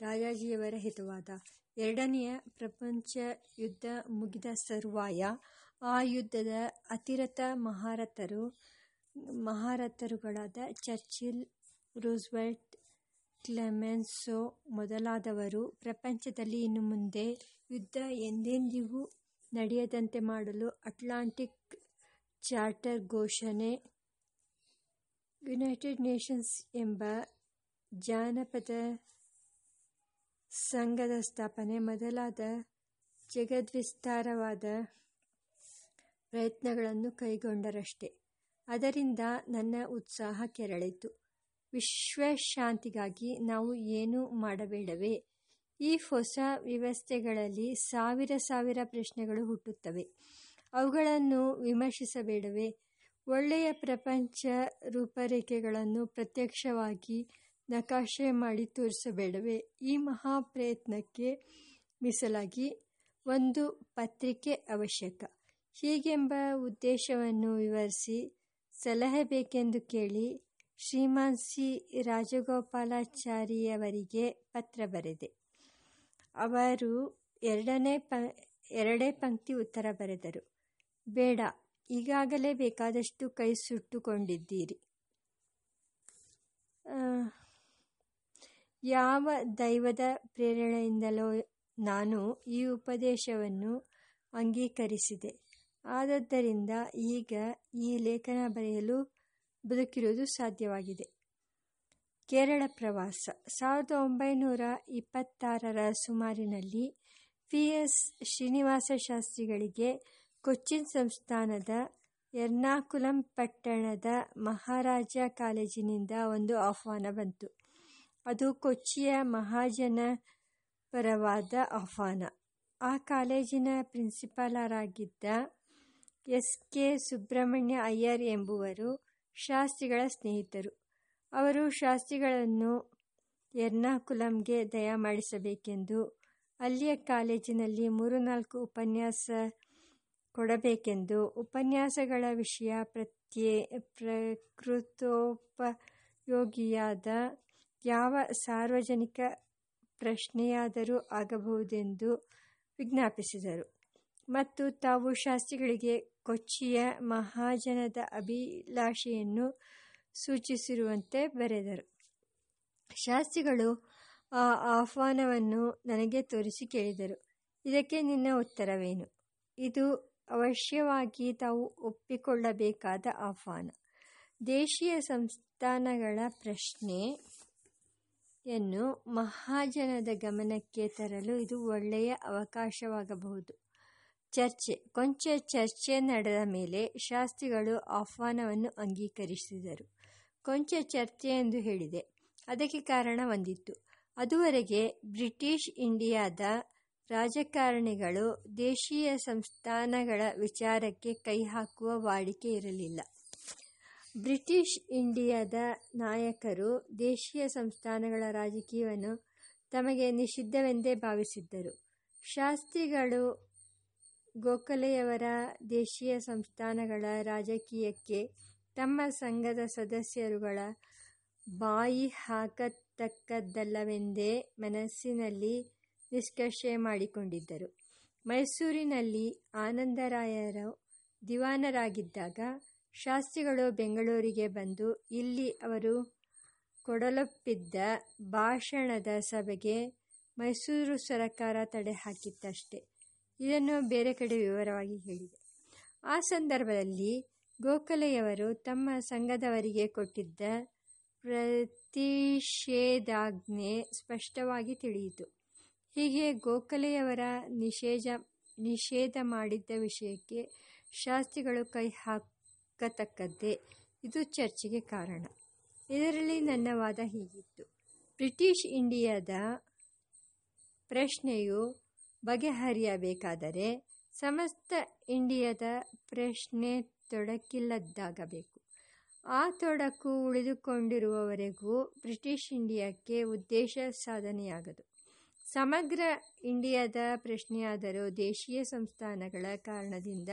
ರಾಜಾಜಿಯವರ ಹಿತವಾದ. ಎರಡನೆಯ ಪ್ರಪಂಚ ಯುದ್ಧ ಮುಗಿದ ಸರ್ವಾಯ ಆ ಯುದ್ಧದ ಅತಿರತ ಮಹಾರಥರು ಮಹಾರಥರುಗಳಾದ ಚರ್ಚಿಲ್, ರೂಸ್ವೆಲ್ಟ್, ಕ್ಲೆಮೆನ್ಸೊ ಮೊದಲಾದವರು ಪ್ರಪಂಚದಲ್ಲಿ ಇನ್ನು ಮುಂದೆ ಯುದ್ಧ ಎಂದೆಂದಿಗೂ ನಡೆಯದಂತೆ ಮಾಡಲು ಅಟ್ಲಾಂಟಿಕ್ ಚಾರ್ಟರ್ ಘೋಷಣೆ, ಯುನೈಟೆಡ್ ನೇಷನ್ಸ್ ಎಂಬ ಜಾನಪದ ಸಂಘದ ಸ್ಥಾಪನೆ ಮೊದಲಾದ ಜಗದ್ವಿಸ್ತಾರವಾದ ಪ್ರಯತ್ನಗಳನ್ನು ಕೈಗೊಂಡರಷ್ಟೇ ಅದರಿಂದ ನನ್ನ ಉತ್ಸಾಹ ಕೆರಳಿತು. ವಿಶ್ವಶಾಂತಿಗಾಗಿ ನಾವು ಏನೂ ಮಾಡಬೇಡವೇ? ಈ ಹೊಸ ವ್ಯವಸ್ಥೆಗಳಲ್ಲಿ ಸಾವಿರ ಸಾವಿರ ಪ್ರಶ್ನೆಗಳು ಹುಟ್ಟುತ್ತವೆ. ಅವುಗಳನ್ನು ವಿಮರ್ಶಿಸಬೇಡವೇ? ಒಳ್ಳೆಯ ಪ್ರಪಂಚ ರೂಪರೇಖೆಗಳನ್ನು ಪ್ರತ್ಯಕ್ಷವಾಗಿ ನಕಾಶೆ ಮಾಡಿ ತೋರಿಸಬೇಡವೆ ಈ ಮಹಾ ಪ್ರಯತ್ನಕ್ಕೆ ಮೀಸಲಾಗಿ ಒಂದು ಪತ್ರಿಕೆ ಅವಶ್ಯಕ. ಹೀಗೆಂಬ ಉದ್ದೇಶವನ್ನು ವಿವರಿಸಿ ಸಲಹೆ ಬೇಕೆಂದು ಕೇಳಿ ಶ್ರೀಮಾನ್ ಸಿ. ರಾಜಗೋಪಾಲಾಚಾರಿಯವರಿಗೆ ಪತ್ರ ಬರೆದೆ. ಅವರು ಎರಡನೇ ಪ ಎರಡೇ ಪಂಕ್ತಿ ಉತ್ತರ ಬರೆದರು. ಬೇಡ, ಈಗಾಗಲೇ ಬೇಕಾದಷ್ಟು ಕೈ ಸುಟ್ಟುಕೊಂಡಿದ್ದೀರಿ. ಯಾವ ದೈವದ ಪ್ರೇರಣೆಯಿಂದಲೋ ನಾನು ಈ ಉಪದೇಶವನ್ನು ಅಂಗೀಕರಿಸಿದೆ. ಆದ್ದರಿಂದ ಈಗ ಈ ಲೇಖನ ಬರೆಯಲು ಬದುಕಿರುವುದು ಸಾಧ್ಯವಾಗಿದೆ. ಕೇರಳ ಪ್ರವಾಸ ಸಾವಿರದ ಒಂಬೈನೂರ ಇಪ್ಪತ್ತಾರರ ಸುಮಾರಿನಲ್ಲಿ ಪಿ. ಎಸ್. ಶ್ರೀನಿವಾಸ ಶಾಸ್ತ್ರಿಗಳಿಗೆ ಕೊಚ್ಚಿನ್ ಸಂಸ್ಥಾನದ ಎರ್ನಾಕುಲಂ ಪಟ್ಟಣದ ಮಹಾರಾಜ ಕಾಲೇಜಿನಿಂದ ಒಂದು ಆಹ್ವಾನ ಬಂತು. ಅದು ಕೊಚ್ಚಿಯ ಮಹಾಜನ ಪರವಾದ ಆಹ್ವಾನ. ಆ ಕಾಲೇಜಿನ ಪ್ರಿನ್ಸಿಪಾಲರಾಗಿದ್ದ ಎಸ್. ಕೆ. ಸುಬ್ರಹ್ಮಣ್ಯ ಅಯ್ಯರ್ ಎಂಬುವರು ಶಾಸ್ತ್ರಿಗಳ ಸ್ನೇಹಿತರು. ಅವರು ಶಾಸ್ತ್ರಿಗಳನ್ನು ಎರ್ನಾಕುಲಂಗೆ ದಯಮಾಡಿಸಬೇಕೆಂದೂ ಅಲ್ಲಿಯ ಕಾಲೇಜಿನಲ್ಲಿ ಮೂರು ನಾಲ್ಕು ಉಪನ್ಯಾಸ ಕೊಡಬೇಕೆಂದು ಉಪನ್ಯಾಸಗಳ ವಿಷಯ ಪ್ರಕೃತೋಪಯೋಗಿಯಾದ ಯಾವ ಸಾರ್ವಜನಿಕ ಪ್ರಶ್ನೆಯಾದರೂ ಆಗಬಹುದೆಂದು ವಿಜ್ಞಾಪಿಸಿದರು ಮತ್ತು ತಾವು ಶಾಸ್ತ್ರಿಗಳಿಗೆ ಕೊಚ್ಚಿಯ ಮಹಾಜನದ ಅಭಿಲಾಷೆಯನ್ನು ಸೂಚಿಸಿರುವಂತೆ ಬರೆದರು. ಶಾಸ್ತ್ರಿಗಳು ಆ ಆಹ್ವಾನವನ್ನು ನನಗೆ ತೋರಿಸಿ ಕೇಳಿದರು, ಇದಕ್ಕೆ ನಿನ್ನ ಉತ್ತರವೇನು? ಇದು ಅವಶ್ಯವಾಗಿ ತಾವು ಒಪ್ಪಿಕೊಳ್ಳಬೇಕಾದ ಆಹ್ವಾನ. ದೇಶೀಯ ಸಂಸ್ಥಾನಗಳ ಪ್ರಶ್ನೆಯನ್ನು ಮಹಾಜನದ ಗಮನಕ್ಕೆ ತರಲು ಇದು ಒಳ್ಳೆಯ ಅವಕಾಶವಾಗಬಹುದು. ಚರ್ಚೆ, ಕೊಂಚ ಚರ್ಚೆ ನಡೆದ ಮೇಲೆ ಶಾಸ್ತ್ರಿಗಳು ಆಹ್ವಾನವನ್ನು ಅಂಗೀಕರಿಸಿದರು. ಕೊಂಚ ಚರ್ಚೆ ಎಂದು ಹೇಳಿದೆ. ಅದಕ್ಕೆ ಕಾರಣ ಒಂದಿತ್ತು. ಅದುವರೆಗೆ ಬ್ರಿಟಿಷ್ ಇಂಡಿಯಾದ ರಾಜಕಾರಣಿಗಳು ದೇಶೀಯ ಸಂಸ್ಥಾನಗಳ ವಿಚಾರಕ್ಕೆ ಕೈ ಹಾಕುವ ವಾಡಿಕೆ ಇರಲಿಲ್ಲ. ಬ್ರಿಟಿಷ್ ಇಂಡಿಯಾದ ನಾಯಕರು ದೇಶೀಯ ಸಂಸ್ಥಾನಗಳ ರಾಜಕೀಯವನ್ನು ತಮಗೆ ನಿಷಿದ್ಧವೆಂದೇ ಭಾವಿಸಿದ್ದರು. ಶಾಸ್ತ್ರಿಗಳು ಗೋಖಲೆಯವರ ದೇಶೀಯ ಸಂಸ್ಥಾನಗಳ ರಾಜಕೀಯಕ್ಕೆ ತಮ್ಮ ಸಂಘದ ಸದಸ್ಯರುಗಳ ಬಾಯಿ ಹಾಕತಕ್ಕದ್ದಲ್ಲವೆಂದೇ ಮನಸ್ಸಿನಲ್ಲಿ ನಿಷ್ಕರ್ಷೆ ಮಾಡಿಕೊಂಡಿದ್ದರು. ಮೈಸೂರಿನಲ್ಲಿ ಆನಂದರಾಯರು ದಿವಾನರಾಗಿದ್ದಾಗ ಶಾಸ್ತ್ರಿಗಳು ಬೆಂಗಳೂರಿಗೆ ಬಂದು ಇಲ್ಲಿ ಅವರು ಕೊಡಲೊಪ್ಪಿದ್ದ ಭಾಷಣದ ಸಭೆಗೆ ಮೈಸೂರು ಸರಕಾರ ತಡೆ ಹಾಕಿತ್ತಷ್ಟೆ ಇದನ್ನು ಬೇರೆ ಕಡೆ ವಿವರವಾಗಿ ಹೇಳಿದೆ. ಆ ಸಂದರ್ಭದಲ್ಲಿ ಗೋಖಲೆಯವರು ತಮ್ಮ ಸಂಘದವರಿಗೆ ಕೊಟ್ಟಿದ್ದ ಪ್ರತಿಷೇಧಾಜ್ಞೆ ಸ್ಪಷ್ಟವಾಗಿ ತಿಳಿಯಿತು. ಹೀಗೆ ಗೋಖಲೆಯವರ ನಿಷೇಧ ನಿಷೇಧ ಮಾಡಿದ್ದ ವಿಷಯಕ್ಕೆ ಶಾಸ್ತ್ರಿಗಳು ಕೈ ಹಾಕತಕ್ಕದ್ದೇ. ಇದು ಚರ್ಚೆಗೆ ಕಾರಣ. ಇದರಲ್ಲಿ ನನ್ನ ವಾದ ಹೀಗಿತ್ತು. ಬ್ರಿಟಿಷ್ ಇಂಡಿಯಾದ ಪ್ರಶ್ನೆಯು ಬಗೆಹರಿಯಬೇಕಾದರೆ ಸಮಸ್ತ ಇಂಡಿಯಾದ ಪ್ರಶ್ನೆ ತೊಡಕಿಲ್ಲದ್ದಾಗಬೇಕು. ಆ ತೊಡಕು ಉಳಿದುಕೊಂಡಿರುವವರೆಗೂ ಬ್ರಿಟಿಷ್ ಇಂಡಿಯಾಕ್ಕೆ ಉದ್ದೇಶ ಸಾಧನೆಯಾಗದು. ಸಮಗ್ರ ಇಂಡಿಯಾದ ಪ್ರಶ್ನೆಯಾದರೂ ದೇಶೀಯ ಸಂಸ್ಥಾನಗಳ ಕಾರಣದಿಂದ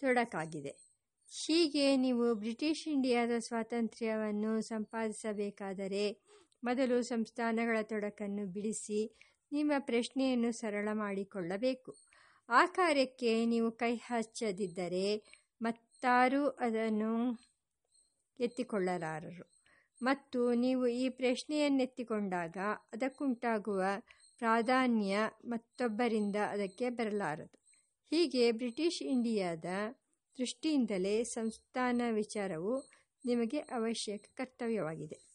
ತೊಡಕಾಗಿದೆ. ಹೀಗೆ ನೀವು ಬ್ರಿಟಿಷ್ ಇಂಡಿಯಾದ ಸ್ವಾತಂತ್ರ್ಯವನ್ನು ಸಂಪಾದಿಸಬೇಕಾದರೆ ಮೊದಲು ಸಂಸ್ಥಾನಗಳ ತೊಡಕನ್ನು ಬಿಡಿಸಿ ನಿಮ್ಮ ಪ್ರಶ್ನೆಯನ್ನು ಸರಳ ಮಾಡಿಕೊಳ್ಳಬೇಕು. ಆ ಕಾರ್ಯಕ್ಕೆ ನೀವು ಕೈ ಹಚ್ಚದಿದ್ದರೆ ಮತ್ತಾರೂ ಅದನ್ನು ಎತ್ತಿಕೊಳ್ಳಲಾರರು. ಮತ್ತು ನೀವು ಈ ಪ್ರಶ್ನೆಯನ್ನೆತ್ತಿಕೊಂಡಾಗ ಅದಕ್ಕುಂಟಾಗುವ ಪ್ರಾಧಾನ್ಯ ಮತ್ತೊಬ್ಬರಿಂದ ಅದಕ್ಕೆ ಬರಲಾರದು. ಹೀಗೆ ಬ್ರಿಟಿಷ್ ಇಂಡಿಯಾದ ದೃಷ್ಟಿಯಿಂದಲೇ ಸಂಸ್ಥಾನ ವಿಚಾರವು ನಿಮಗೆ ಅವಶ್ಯಕ ಕರ್ತವ್ಯವಾಗಿದೆ.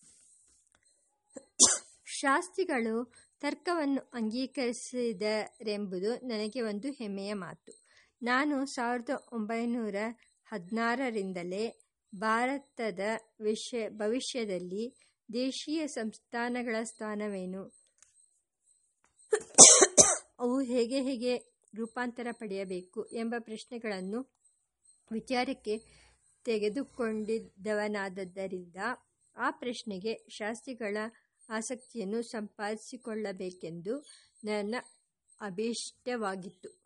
ಶಾಸ್ತ್ರಿಗಳು ತರ್ಕವನ್ನು ಅಂಗೀಕರಿಸಿದರೆಂಬುದು ನನಗೆ ಒಂದು ಹೆಮ್ಮೆಯ ಮಾತು. ನಾನು ಸಾವಿರದ ಒಂಬೈನೂರ ಹದಿನಾರರಿಂದಲೇ ಭಾರತದ ವಿಷಯ, ಭವಿಷ್ಯದಲ್ಲಿ ದೇಶೀಯ ಸಂಸ್ಥಾನಗಳ ಸ್ಥಾನವೇನು? ಅವು ಹೇಗೆ ಹೇಗೆ ರೂಪಾಂತರ ಪಡೆಯಬೇಕು ಎಂಬ ಪ್ರಶ್ನೆಗಳನ್ನು ವಿಚಾರಕ್ಕೆ ತೆಗೆದುಕೊಂಡಿದ್ದವನಾದದ್ದರಿಂದ ಆ ಪ್ರಶ್ನೆಗೆ ಶಾಸ್ತ್ರಿಗಳ ಆಸಕ್ತಿಯನ್ನು ಸಂಪಾದಿಸಿಕೊಳ್ಳಬೇಕೆಂದು ನನ್ನ ಅಭೀಷ್ಟವಾಗಿತ್ತು.